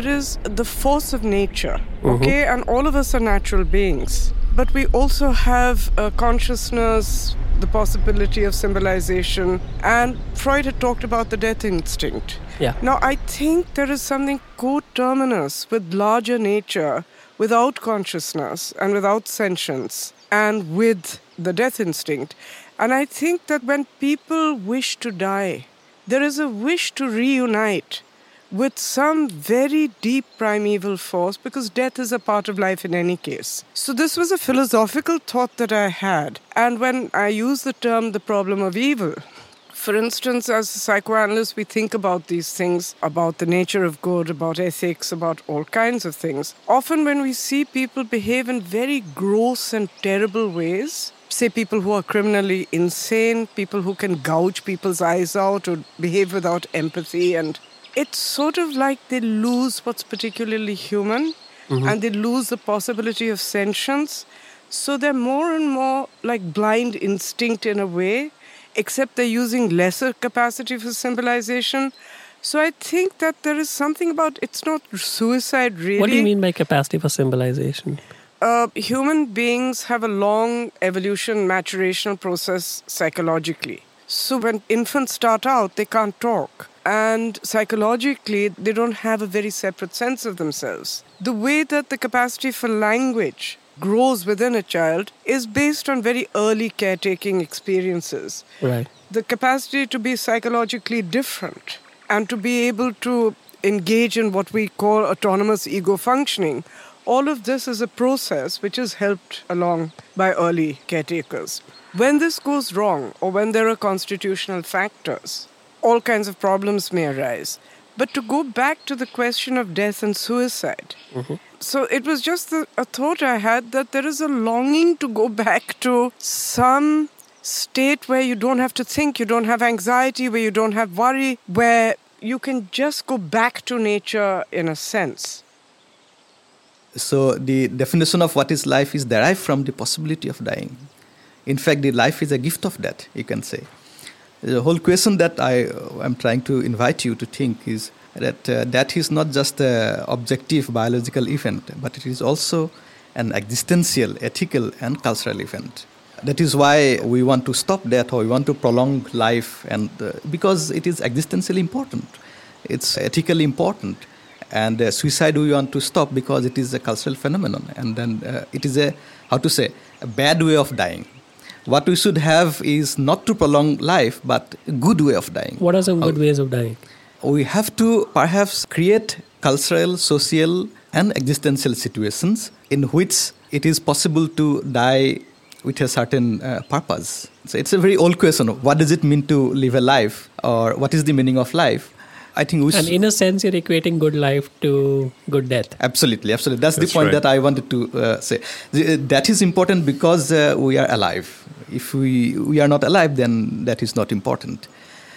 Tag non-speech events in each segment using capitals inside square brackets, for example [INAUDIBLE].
there is the force of nature, mm-hmm. okay? And all of us are natural beings. But we also have a consciousness, the possibility of symbolization, and Freud had talked about the death instinct. Yeah. Now, I think there is something coterminous with larger nature without consciousness and without sentience and with the death instinct. And I think that when people wish to die, there is a wish to reunite with some very deep primeval force because death is a part of life in any case. So, this was a philosophical thought that I had. And when I use the term the problem of evil, for instance, as a psychoanalyst, we think about these things about the nature of good, about ethics, about all kinds of things. Often, when we see people behave in very gross and terrible ways, say people who are criminally insane, people who can gouge people's eyes out or behave without empathy, and it's sort of like they lose what's particularly human and they lose the possibility of sentience. So they're more and more like blind instinct in a way, except they're using lesser capacity for symbolization. So I think that there is something about it's not suicide really. What do you mean by capacity for symbolization? Uh, human beings have a long evolution maturational process psychologically. So when infants start out, they can't talk. And psychologically, they don't have a very separate sense of themselves. The way that the capacity for language grows within a child is based on very early caretaking experiences. Right. The capacity to be psychologically different and to be able to engage in what we call autonomous ego functioning. All of this is a process which is helped along by early caretakers. When this goes wrong, or when there are constitutional factors, all kinds of problems may arise. But to go back to the question of death and suicide, mm-hmm. so it was just the, a thought I had that there is a longing to go [LAUGHS] back to some state where you don't have to think, you don't have anxiety, where you don't have worry, where you can just go back to nature in a sense. So the definition of what is life is derived from the possibility of dying. In fact, the life is a gift of death, you can say. The whole question that I am trying to invite you to think is that uh, that is not just an objective biological event, but it is also an existential, ethical, and cultural event. That is why we want to stop death or we want to prolong life, and uh, because it is existentially important, it's ethically important. And uh, suicide we want to stop because it is a cultural phenomenon. And then uh, it is a how to say a bad way of dying what we should have is not to prolong life but a good way of dying What are some good ways of dying? we have to perhaps create cultural social and existential situations in which it is possible to die with a certain uh, purpose so it's a very old question what does it mean to live a life or what is the meaning of life i think we And in a sense, you're equating good life to good death. Absolutely, absolutely. That's, That's the point right. that I wanted to uh, say. Uh, that is important because uh, we are alive. If we, we are not alive, then that is not important.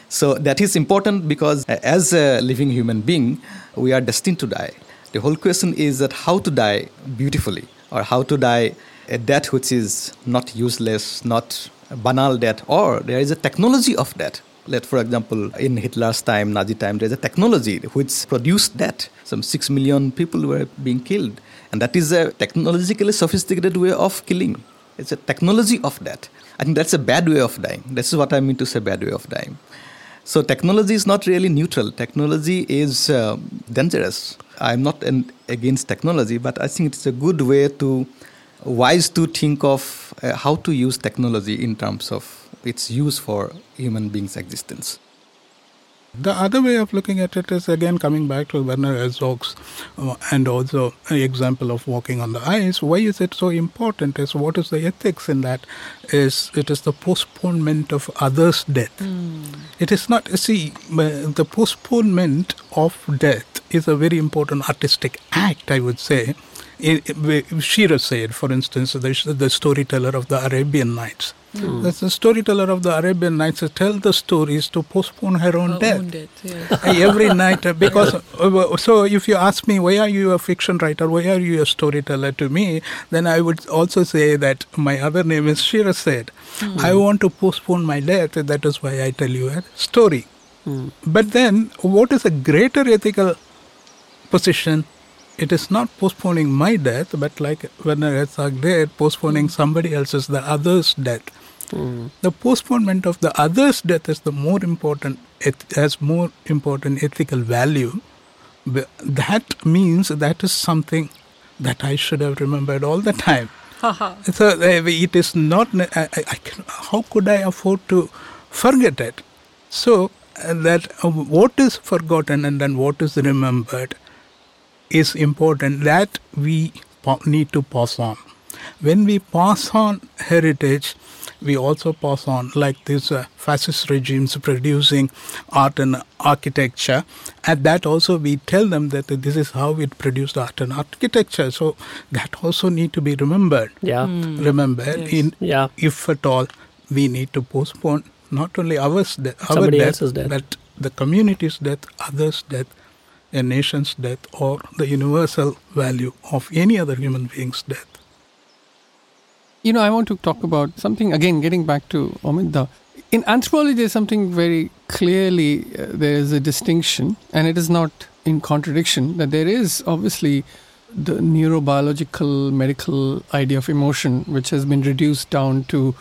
So that is important because as a living human being, we are destined to die. The whole question is that how to die beautifully or how to die a death which is not useless, not banal death, or there is a technology of death. Let, for example, in Hitler's time, Nazi time, there's a technology which produced that. Some six million people were being killed. And that is a technologically sophisticated way of killing. It's a technology of that. I think that's a bad way of dying. This is what I mean to say bad way of dying. So technology is not really neutral. Technology is uh, dangerous. I'm not an, against technology, but I think it's a good way to wise to think of uh, how to use technology in terms of its use for human beings' existence. The other way of looking at it is again coming back to Werner Herzog's uh, and also an example of walking on the ice. Why is it so important? Is what is the ethics in that? Is it is the postponement of others' death? It is not. See, uh, the postponement of death is a very important artistic act. I would say. Scheherazade, for instance, the, the storyteller of the Arabian Nights. That's the storyteller of the Arabian Nights to tell the stories to postpone her own Her death. own death, yeah. [LAUGHS] Every night, uh, because uh, so if you ask me why are you a fiction writer, why are you a storyteller to me, then I would also say that my other name is Scheherazade. I want to postpone my death. That is why I tell you a story. But then, what is a greater ethical position, it is not postponing my death, but like Werner Herzog did, postponing somebody else's, the other's death. The postponement of the other's death is the more important, it has more important ethical value. That means that is something that I should have remembered all the time. so uh, it is not, I, I, I can, how could I afford to forget it? So uh, that uh, what is forgotten and then what is remembered is important that we need to pass on. When we pass on heritage, we also pass on like these uh, fascist regimes producing art and architecture and that also we tell them that this is how it produced art and architecture so that also need to be remembered Yeah. remembered in Yeah. if at all we need to postpone not only ours de- our Somebody death, else's death. but the community's death, others' death, a nation's death, or the universal value of any other human being's death. You know, I want to talk about something again, getting back to Omidda. In anthropology, there's something very clearly uh, there is a distinction, and it is not in contradiction that there is obviously the neurobiological medical idea of emotion, which has been reduced down to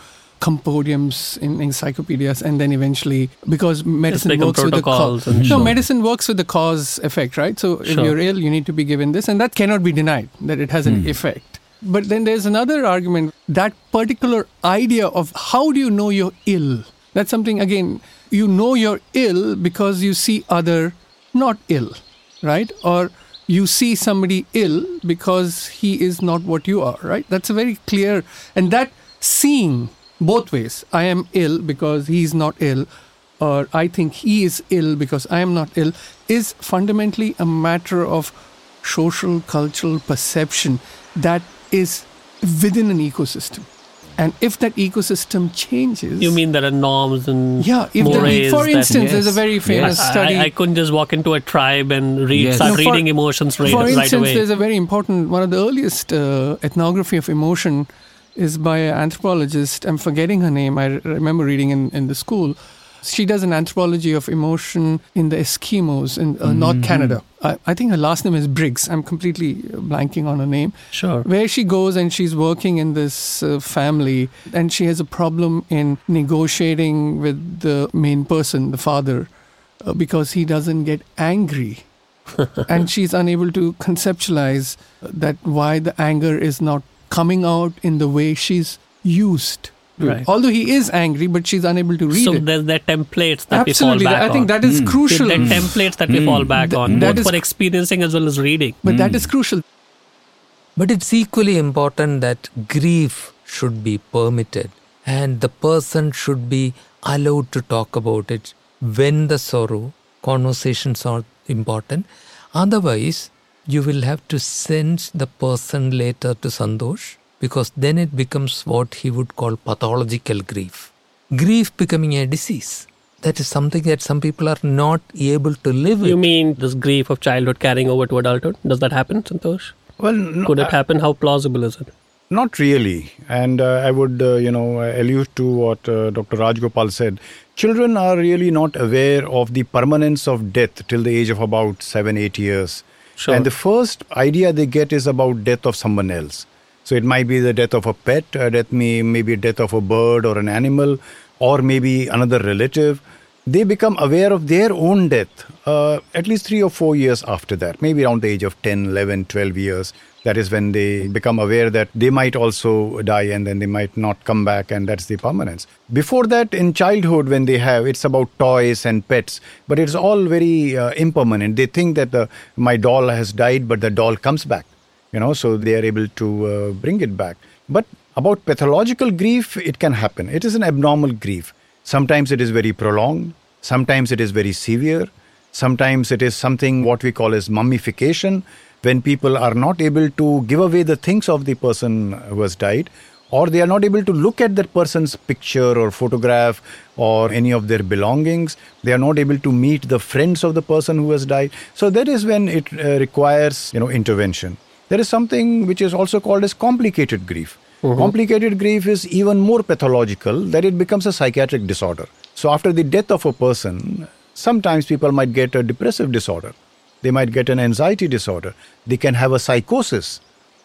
compodiums in encyclopedias, and then eventually because medicine works with the cause. No, sure. medicine works with the cause effect, right? So if Sure. you're ill, you need to be given this, and that cannot be denied that it has an effect. But then there's another argument that particular idea of how do you know you're ill? That's something, again, you know you're ill because you see other not ill, right? Or you see somebody ill because he is not what you are, right? That's a very clear, and that seeing both ways I am ill because he's not ill, or I think he is ill because I am not ill, is fundamentally a matter of social, cultural perception that is within an ecosystem. And if that ecosystem changes, You mean there are norms and yeah, if the, mores for that- instance, there's a very famous I, study. I, I couldn't just walk into a tribe and read, Yes. start No, for- reading emotions right, For right instance, away. there's a very important one of the earliest uh, ethnography of emotion is by an anthropologist. I'm forgetting her name. I remember reading in, in the school. She does an anthropology of emotion in the Eskimos in uh, North Canada. I, I think her last name is Briggs. I'm completely blanking on her name. Sure. Where she goes and she's working in this uh, family, and she has a problem in negotiating with the main person, the father, uh, because he doesn't get angry [LAUGHS] and she's unable to conceptualize that why the anger is not coming out in the way she's used. Right. Although he is angry, but she's unable to read So it. there's that templates that Absolutely, we fall back I think on. that is hmm. crucial. There are hmm. templates that we hmm. fall back Th- on, that both is- for experiencing as well as reading. but that is crucial. But it's equally important that grief should be permitted and the person should be allowed to talk about it when the sorrow conversations are important. Otherwise, you will have to send the person later to Santosh because then it becomes what he would call pathological grief. Grief becoming a disease. That is something that some people are not able to live with. You mean this grief of childhood carrying over to adulthood? Does that happen, Santosh? Well, no, Could it uh, happen? How plausible is it? Not really. And uh, I would, uh, you know, uh, allude to what uh, Dr. Rajgopal said. Children are really not aware of the permanence of death till the age of about seven, eight years. Sure. And the first idea they get is about death of someone else. So it might be the death of a pet, uh, death may maybe death of a bird or an animal, or maybe another relative. They become aware of their own death uh, at least three or four years after that, maybe around the age of 10, 11, 12 years. That is when they become aware that they might also die and then they might not come back, and that's the permanence. Before that, in childhood, when they have, it's about toys and pets, but it's all very uh, impermanent. They think that the, my doll has died, but the doll comes back you know so they are able to uh, bring it back. But about pathological grief it can happen. It is an abnormal grief. Sometimes it is very prolonged. Sometimes it is very severe. Sometimes it is something what we call as mummification when people are not able to give away the things of the person who has died or they are not able to look at that person's picture or photograph or any of their belongings they are not able to meet the friends of the person who has died. So that is when it uh, requires you know intervention. There is something which is also called as complicated grief. Complicated grief is even more pathological that it becomes a psychiatric disorder. So after the death of a person sometimes people might get a depressive disorder they might get an anxiety disorder, they can have a psychosis,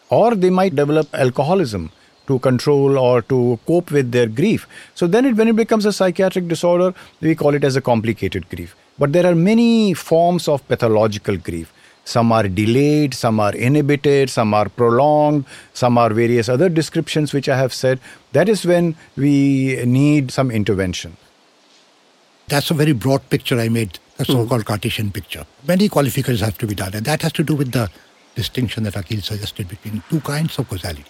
or they might develop alcoholism to control or to cope with their grief. So then, it, when it becomes a psychiatric disorder, we call it as a complicated grief. But there are many forms of pathological grief. Some are delayed, some are inhibited, some are prolonged, some are various other descriptions which I have said. That is when we need some intervention. That's a very broad picture I made, a so-called Cartesian picture. Many qualifications have to be done, and that has to do with the distinction that Akhil suggested between two kinds of causality.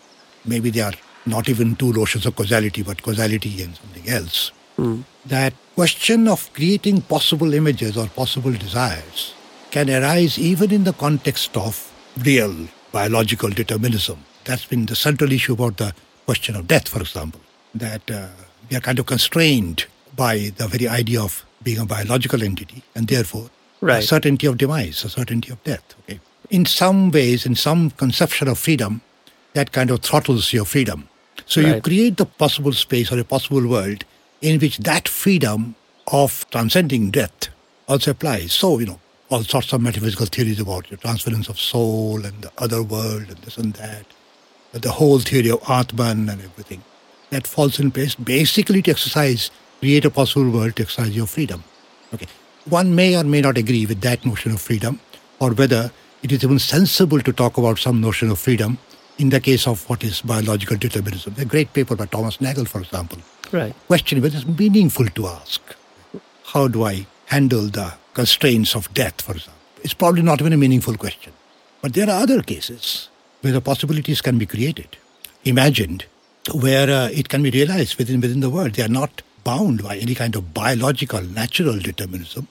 Maybe they are not even two notions of causality, but causality and something else. That question of creating possible images or possible desires can arise even in the context of real biological determinism. That's been the central issue about the question of death, for example, that uh, we are kind of constrained by the very idea of being a biological entity and therefore a Right. certainty of demise, a certainty of death. Okay? In some ways, in some conception of freedom, that kind of throttles your freedom. So you create the possible space or a possible world in which that freedom of transcending death also applies. So, you know, all sorts of metaphysical theories about your transference of soul and the other world and this and that, the whole theory of Atman and everything. That falls in place basically to exercise, create a possible world to exercise your freedom. Okay. One may or may not agree with that notion of freedom, or whether it is even sensible to talk about some notion of freedom in the case of what is biological determinism. A great paper by Thomas Nagel, for example, Right. question whether it's meaningful to ask. How do I handle the constraints of death, for example? It's probably not even a meaningful question. But there are other cases where the possibilities can be created, imagined, where uh, it can be realized within, within the world. They are not bound by any kind of biological, natural determinism,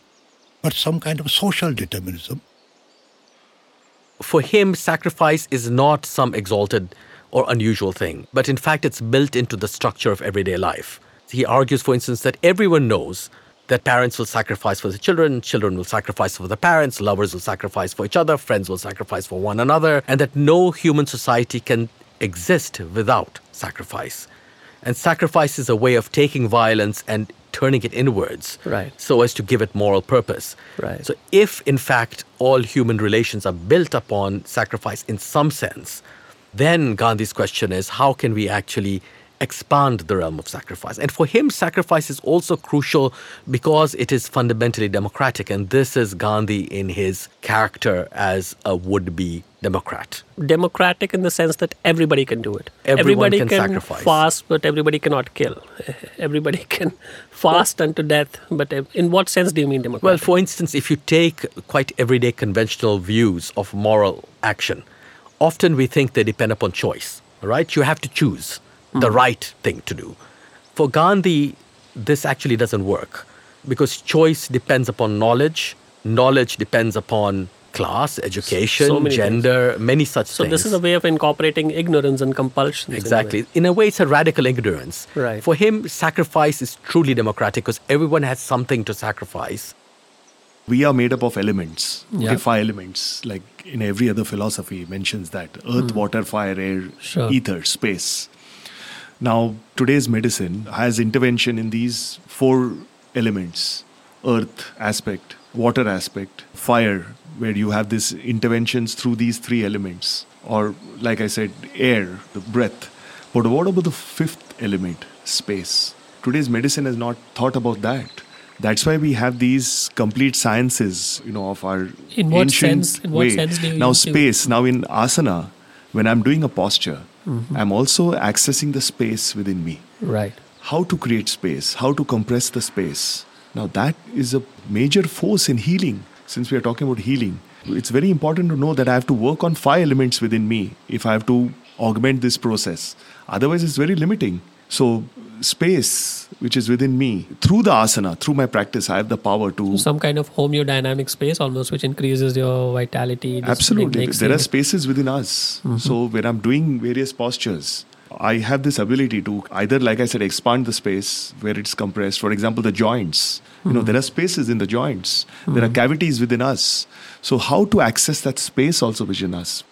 but some kind of social determinism. For him, sacrifice is not some exalted or unusual thing, but in fact, it's built into the structure of everyday life. He argues, for instance, that everyone knows that parents will sacrifice for the children, children will sacrifice for the parents, lovers will sacrifice for each other, friends will sacrifice for one another, and that no human society can exist without sacrifice. And sacrifice is a way of taking violence and turning it inwards Right. so as to give it moral purpose. Right. So, if in fact all human relations are built upon sacrifice in some sense, then Gandhi's question is how can we actually expand the realm of sacrifice? And for him, sacrifice is also crucial because it is fundamentally democratic. And this is Gandhi in his character as a would be Democrat. Democratic in the sense that everybody can do it. Everyone everybody can sacrifice. fast, but everybody cannot kill. [LAUGHS] Everybody can fast unto death, but in what sense do you mean democratic? Well, for instance, if you take quite everyday conventional views of moral action, often we think they depend upon choice, right? You have to choose the hmm. right thing to do. For Gandhi, this actually doesn't work because choice depends upon knowledge, knowledge depends upon class, education, So many gender, many such so things. So this is a way of incorporating ignorance and compulsions. in a. Exactly. In a way, it's a radical ignorance. Right. For him, sacrifice is truly democratic because everyone has something to sacrifice. we are made up of elements Yeah. okay, five elements like in every other philosophy mentions that earth hmm. water fire air Sure. ether space now today's medicine has intervention in these four elements. Earth aspect water aspect fire where you have these interventions through these three elements. Or like i said air the breath. But what about the fifth element space? Today's medicine has not thought about that. That's why we have these complete sciences you know of our In what ancient sense- in what way. sense do you now space. Now in asana when i'm doing a posture Mm-hmm. i'm also accessing the space within me Right. how to create space, how to compress the space. Now, that is a major force in healing. Since we are talking about healing, it's very important to know that I have to work on five elements within me if I have to augment this process. Otherwise, it's very limiting. So, space, which is within me, through the asana, through my practice, I have the power to. Some kind of homeodynamic space almost, which increases your vitality. Absolutely. There are spaces within us. Mm-hmm. So when I'm doing various postures, I have this ability to either, like I said, expand the space where it's compressed. For example, the joints. You know, mm-hmm. there are spaces in the joints. There are mm-hmm. cavities within us. So how to access that space also within us?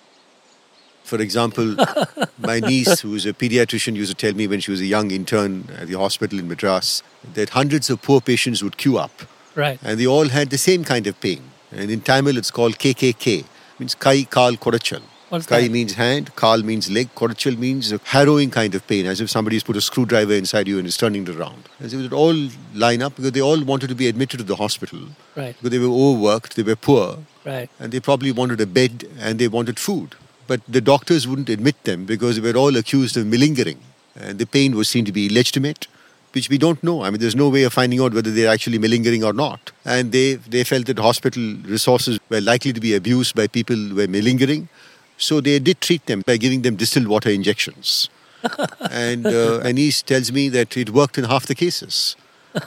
For example, [LAUGHS] my niece, who is a pediatrician, used to tell me when she was a young intern at the hospital in Madras that hundreds of poor patients would queue up Right. and they all had the same kind of pain. And in Tamil, it's called KKK, means Kai Kal Kodachal. What's Kai that? means hand, Kal means leg, Kodachal means a harrowing kind of pain, as if somebody's put a screwdriver inside you and is turning it around. As if it all line up because they all wanted to be admitted to the hospital Right. because they were overworked, they were poor, Right. and they probably wanted a bed and they wanted food. But the doctors wouldn't admit them because they were all accused of malingering. And the pain was seen to be illegitimate, which we don't know. I mean, there's no way of finding out whether they're actually malingering or not. And they, they felt that hospital resources were likely to be abused by people who were malingering. So they did treat them by giving them distilled water injections. [LAUGHS] and uh, Anis tells me that it worked in half the cases,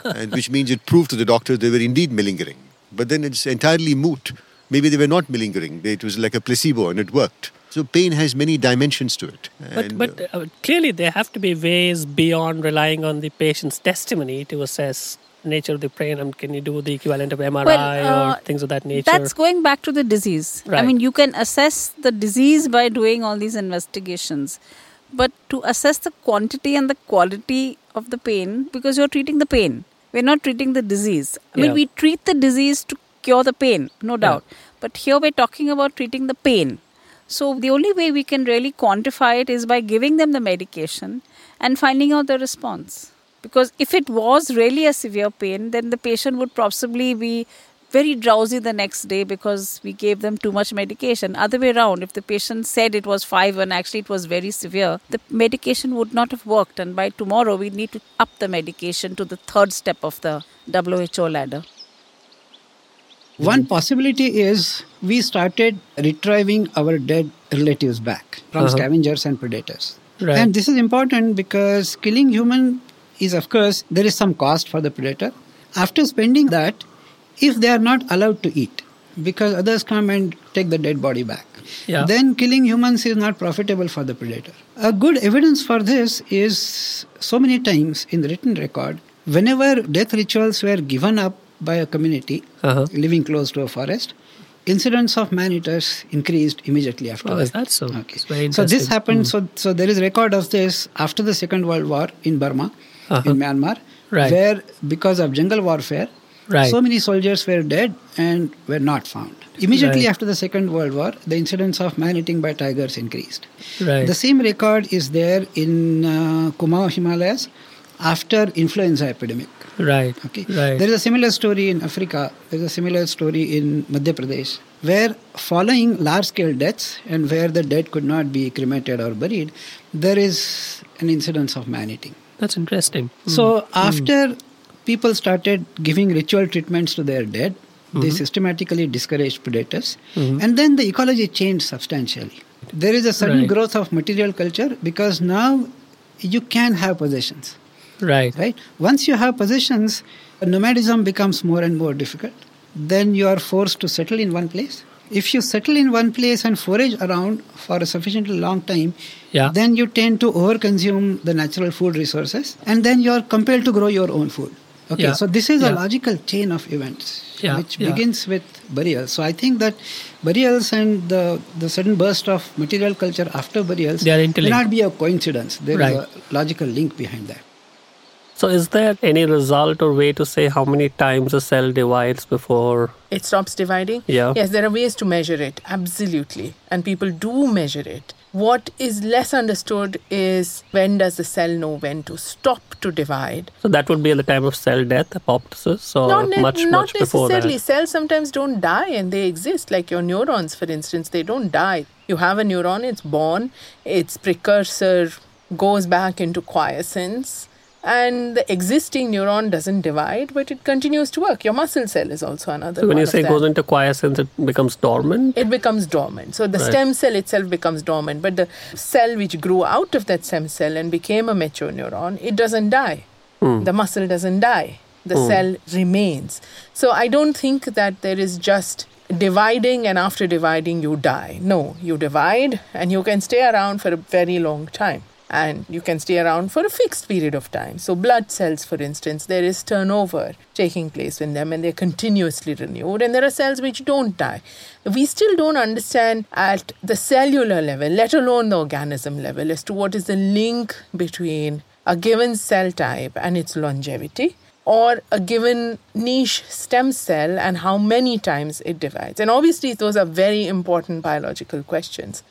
and which means it proved to the doctors they were indeed malingering. But then it's entirely moot. Maybe they were not malingering. It was like a placebo and it worked. So pain has many dimensions to it. But, And, but uh, clearly, there have to be ways beyond relying on the patient's testimony to assess nature of the pain. And can you do the equivalent of MRI uh, or things of that nature? That's going back to the disease. I mean, you can assess the disease by doing all these investigations. But to assess the quantity and the quality of the pain, because you're treating the pain, we're not treating the disease. I mean, we treat the disease to cure the pain, no doubt. But here we're talking about treating the pain. So the only way we can really quantify it is by giving them the medication and finding out the response. Because if it was really a severe pain, then the patient would possibly be very drowsy the next day because we gave them too much medication. Other way around, if the patient said it was five and actually it was very severe, the medication would not have worked. And by tomorrow, we need to up the medication to the third step of the WHO ladder. One possibility is we started retrieving our dead relatives back from Uh-huh. scavengers and predators. Right. And this is important because killing human is, of course, there is some cost for the predator. After spending that, if they are not allowed to eat, because others come and take the dead body back, Yeah. then killing humans is not profitable for the predator. A good evidence for this is so many times in the written record, whenever death rituals were given up by a community Uh-huh. living close to a forest, incidents of man-eaters increased immediately after Oh, that. is that so? Okay. So this happened. Mm. So so there is record of this after the Second World War in Burma, Uh-huh. in Myanmar, Right. where because of jungle warfare, Right. so many soldiers were dead and were not found. Immediately Right. after the Second World War, the incidence of man-eating by tigers increased. Right. The same record is there in uh, Himalayas after influenza epidemic. Right. Okay. Right. There is a similar story in Africa. There is a similar story in Madhya Pradesh, where following large-scale deaths and where the dead could not be cremated or buried, there is an incidence of man-eating. That's interesting. So Mm. after people started giving ritual treatments to their dead, they Mhm. systematically discouraged predators, Mhm. and then the ecology changed substantially. There is a sudden Right. growth of material culture because now you can have possessions. Right. Right. Once you have positions, nomadism becomes more and more difficult. Then you are forced to settle in one place. If you settle in one place and forage around for a sufficiently long time, Yeah. then you tend to overconsume the natural food resources, and then you are compelled to grow your own food. Okay, Yeah. so this is a logical chain of events Yeah, which yeah. begins with burials. So I think that burials and the, the sudden burst of material culture after burials They are may interlinked. not be a coincidence. There is Right. a logical link behind that. So, is there any result or way to say how many times a cell divides before? It stops dividing? Yeah. Yes, there are ways to measure it, absolutely. And people do measure it. What is less understood is when does the cell know when to stop to divide? So that would be at the time of cell death, apoptosis, or not ne- much, not much necessarily. Cells sometimes don't die and they exist. Like your neurons, for instance, they don't die. You have a neuron, it's born, its precursor goes back into quiescence, and the existing neuron doesn't divide, but it continues to work. Your muscle cell is also another. So when you say goes into quiescence, it becomes dormant. it becomes dormant. So the Right. stem cell itself becomes dormant, but the cell which grew out of that stem cell and became a mature neuron, it doesn't die. Hmm. The muscle doesn't die. The Hmm. cell remains. So I don't think that there is just dividing and after dividing you die. No, you divide and you can stay around for a very long time. And you can stay around for a fixed period of time. So, blood cells, for instance, there is turnover taking place in them and they're continuously renewed. And there are cells which don't die. We still don't understand at the cellular level, let alone the organism level, as to what is the link between a given cell type and its longevity or a given niche stem cell and how many times it divides? And obviously, those are very important biological questions.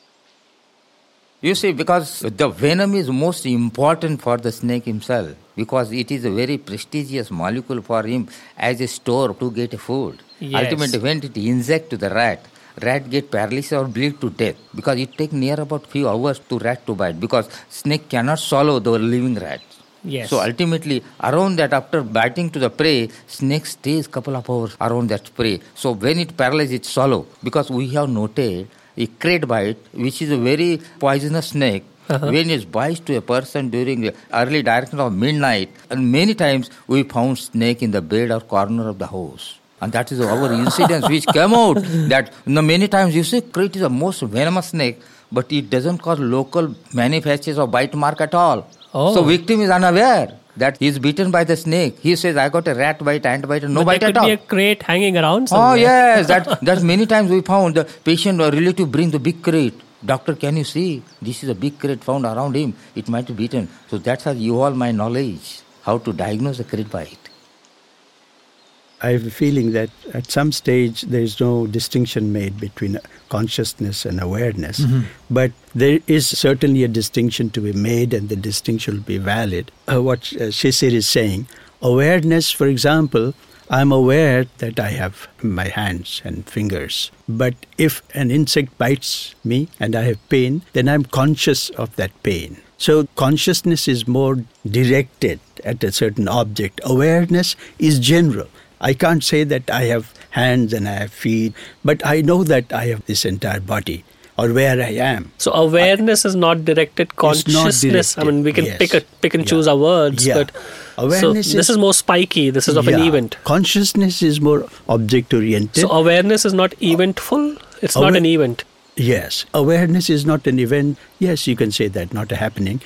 You see, because the venom is most important for the snake himself, because it is a very prestigious molecule for him as a store to get food. Yes. Ultimately, when it inject to the rat, rat get paralysis or bleed to death because it take near about few hours to rat to bite because snake cannot swallow the living rat. Yes. So ultimately, around that, after biting to the prey, snake stays couple of hours around that prey. So when it paralyzes, it swallow because we have noted a krait bite, which is a very poisonous snake. Uh-huh. When it bites to a person during the early direction of midnight, and many times we found snake in the bed or corner of the house. And that is our incidents which came out that you know, many times you see krait is the most venomous snake, but it doesn't cause local manifestations or bite mark at all. Oh. So victim is unaware that he is bitten by the snake. He says, "I got a rat bite, ant bite, and no but bite there at could be a krait hanging around Oh yes, that [LAUGHS] that many times we found the patient or relative bring the big krait. Doctor, can you see? This is a big krait found around him. It might be beaten. So that's how you all my knowledge how to diagnose a krait bite. I have a feeling that at some stage there is no distinction made between consciousness and awareness, Mhm. but there is certainly a distinction to be made, and the distinction will be valid. Uh, what uh, Shishir is saying, awareness, for example, I'm aware that I have my hands and fingers, but if an insect bites me and I have pain, then I'm conscious of that pain. So consciousness is more directed at a certain object. Awareness is general. I can't say that I have hands and I have feet, but I know that I have this entire body or where I am. So awareness is not directed. It's not Consciousness. I mean, we can directed, pick a, pick and choose our words, Yeah. but Awareness so this is- is more spiky. This is of an event. Consciousness is more object oriented. So awareness is not eventful. It's not an event. Yes, awareness is not an event. Yes, you can say that, not a happening.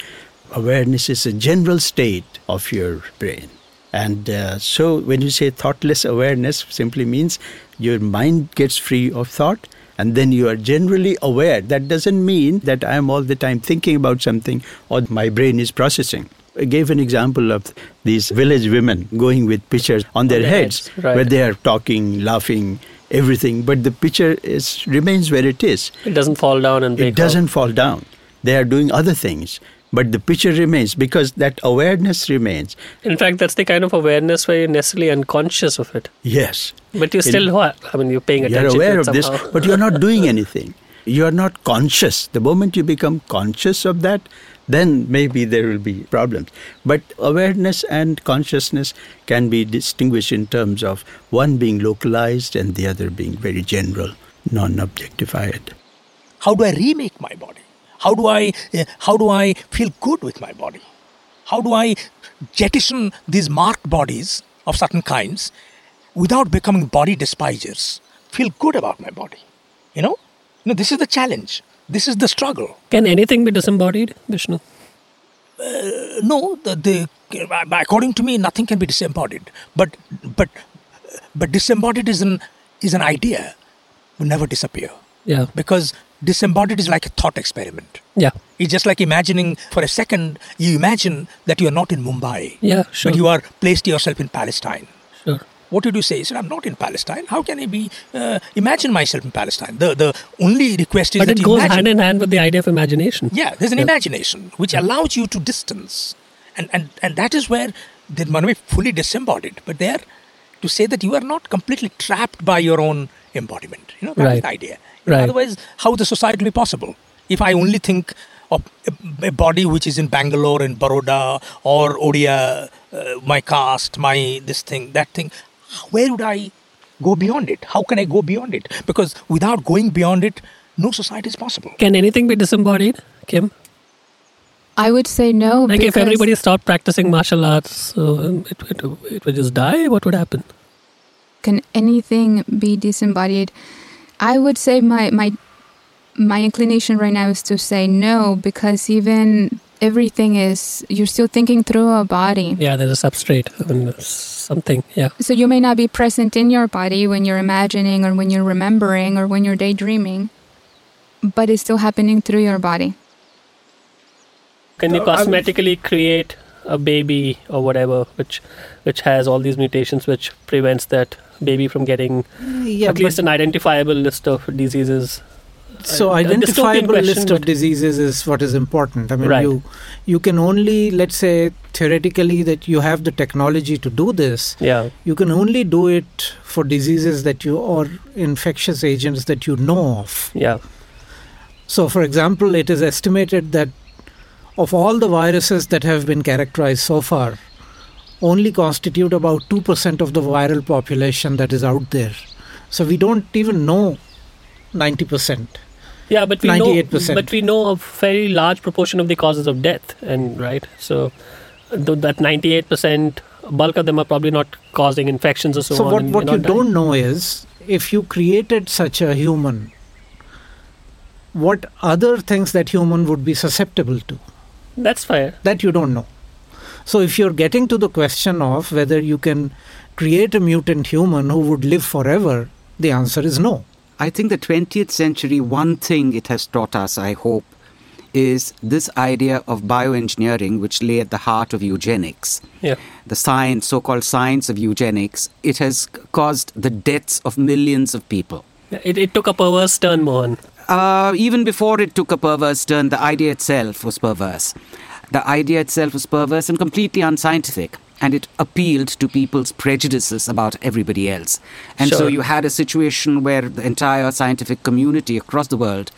Awareness is a general state of your brain. And uh, so when you say thoughtless awareness, simply means your mind gets free of thought and then you are generally aware. That doesn't mean that I am all the time thinking about something or my brain is processing. I gave an example of these village women going with pitchers on their their heads, heads, right. where they are talking, laughing, everything, but the pitcher is remains where it is. It doesn't fall down and break. It doesn't fall down. They are doing other things, but the picture remains because that awareness remains. In fact, that's the kind of awareness where you're necessarily unconscious of it. Yes. But you're still what? I mean, you're paying attention. You're aware to of it this, but you're not doing [LAUGHS] anything. You are not conscious. The moment you become conscious of that, then maybe there will be problems. But awareness and consciousness can be distinguished in terms of one being localized and the other being very general, non objectified. How do I remake my body? How do I uh, how do I feel good with my body? How do I jettison these marked bodies of certain kinds without becoming body despisers? Feel good about my body. You know? You know, this is the challenge. This is the struggle. Can anything be disembodied, Vishnu? Uh, no, the, the according to me, nothing can be disembodied. But but but disembodied is an is an idea, will never disappear. Yeah. Because disembodied is like a thought experiment. Yeah. It's just like imagining for a second, you imagine that you are not in Mumbai. Yeah, sure. But you are placed yourself in Palestine. Sure. What did you say? He said, I'm not in Palestine. How can I be, uh, imagine myself in Palestine? The, the only request is But that it goes imagine. hand in hand with the idea of imagination. Yeah, there's an Yeah. imagination which allows you to distance. And, and, and that is where they might be fully disembodied. But there, to say that you are not completely trapped by your own embodiment. You know, that's Right. the idea. You know, Right. Otherwise, how the society will be possible? If I only think of a, a body which is in Bangalore, in Baroda, or Odia, uh, my caste, my this thing, that thing, where would I go beyond it? How can I go beyond it? Because without going beyond it, no society is possible. Can anything be disembodied, Kim? I would say no. Like if everybody stopped practicing martial arts, so um, it, it, it would just die. What would happen? can anything be disembodied? I would say my my my inclination right now is to say no because even everything is you're still thinking through a body. Yeah, there's a substrate. I mean, there's something. Yeah. So you may not be present in your body when you're imagining or when you're remembering or when you're daydreaming, but it's still happening through your body. Can you cosmetically create a baby or whatever, which which has all these mutations, which prevents that baby from getting Yeah, at least an identifiable list of diseases. So identifiable list of diseases is what is important. I mean, Right. you you can only let's say theoretically that you have the technology to do this. Yeah. You can only do it for diseases that you or infectious agents that you know of. Yeah. So, for example, it is estimated that of all the viruses that have been characterized so far, only constitute about 2% of the viral population that is out there. So, we don't even know 90%. Yeah, but we 98%. know, but we know a very large proportion of the causes of death, and right, so th- that ninety-eight percent bulk of them are probably not causing infections or so, So, on. what, what you die. don't know is if you created such a human, what other things that human would be susceptible to. That's fair. That you don't know. So, if you're getting to the question of whether you can create a mutant human who would live forever, the answer is no. I think the 20th century, one thing it has taught us, I hope, is this idea of bioengineering, which lay at the heart of eugenics. Yeah. The science, so called science of eugenics, it has caused the deaths of millions of people. It, it took a perverse turn, Mohan. Uh, even before it took a perverse turn, the idea itself was perverse. The idea itself was perverse and completely unscientific. And it appealed to people's prejudices about everybody else. And so you had a situation where the entire scientific community across the world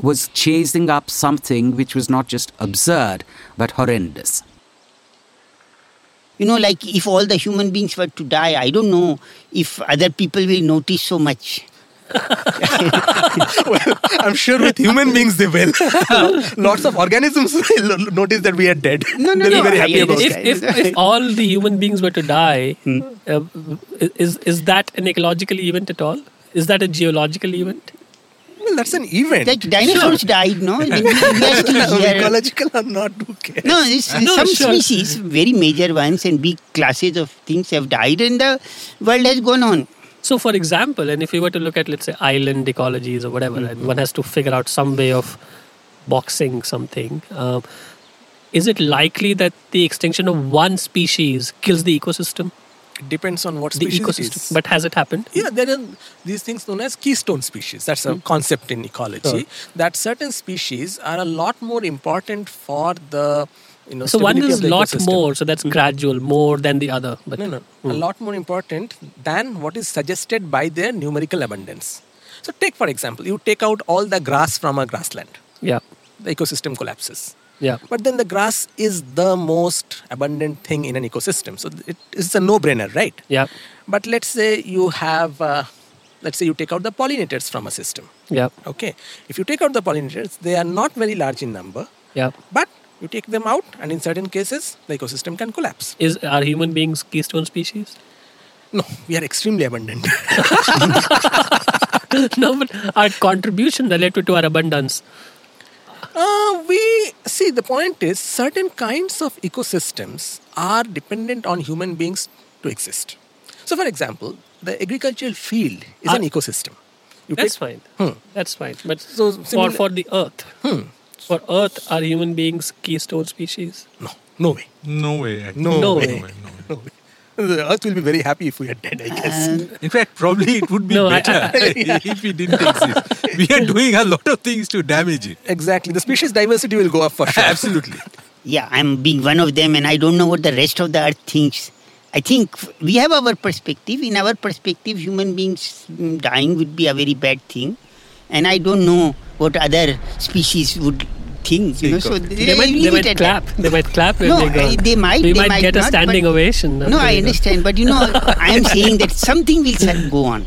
was chasing up something which was not just absurd, but horrendous. You know, like if all the human beings were to die, I don't know if other people will notice so much. [LAUGHS] I'm sure with human beings they will. [LAUGHS] Lots of organisms will notice that we are dead. No, no, They'll no, be very I happy about if, if, if all the human beings were to die, Hmm. uh, is is that an ecological event at all? Is that a geological event? Well, that's an event. Like dinosaurs died, no? Then we are still here. [LAUGHS] Ecological or not, who cares? No, it's, No, some sure. species, very major ones and big classes of things have died and the world has gone on. So, for example, and if we were to look at, let's say, island ecologies or whatever, and one has to figure out some way of boxing something. Um, is it likely that the extinction of one species kills the ecosystem? It depends on what The ecosystem. But has it happened? Yeah, there are these things known as keystone species. That's a concept in ecology. Sure. That certain species are a lot more important for the you know. so one is the lot ecosystem. more, so that's gradual, more than the other. But no, no, Hmm. a lot more important than what is suggested by their numerical abundance. So, take for example, you take out all the grass from a grassland. Yeah. The ecosystem collapses. Yeah. But then the grass is the most abundant thing in an ecosystem. So it is a no-brainer, right? Yeah. But let's say you have, uh, let's say you take out the pollinators from a system. Yeah. Okay. If you take out the pollinators, they are not very large in number. Yeah. But you take them out, and in certain cases, the ecosystem can collapse. Is are human beings keystone species? No, we are extremely abundant. [LAUGHS] no, but our contribution relative to our abundance. Uh, we see the point is certain kinds of ecosystems are dependent on human beings to exist. So, for example, the agricultural field is an Ah, ecosystem. You That's take- fine. Hmm. That's fine. But So, for similar- for the Earth, for Earth, are human beings keystone species? No, no way. No way. actually. No, No way. way. No way. The Earth will be very happy if we are dead, I guess. Um, In fact, probably it would be No, I- better [LAUGHS] if we didn't exist. We are doing a lot of things to damage it. Exactly. The species diversity will go up for sure. Absolutely. Yeah, I'm being one of them, and I don't know what the rest of the earth thinks. I think we have our perspective. In our perspective, human beings dying would be a very bad thing, and I don't know what other species would think. You know, so They might, they might clap. that. They might clap when No, they go. They might, We they might, might get a standing ovation. No, I understand, but you know, [LAUGHS] I am saying that something will go on.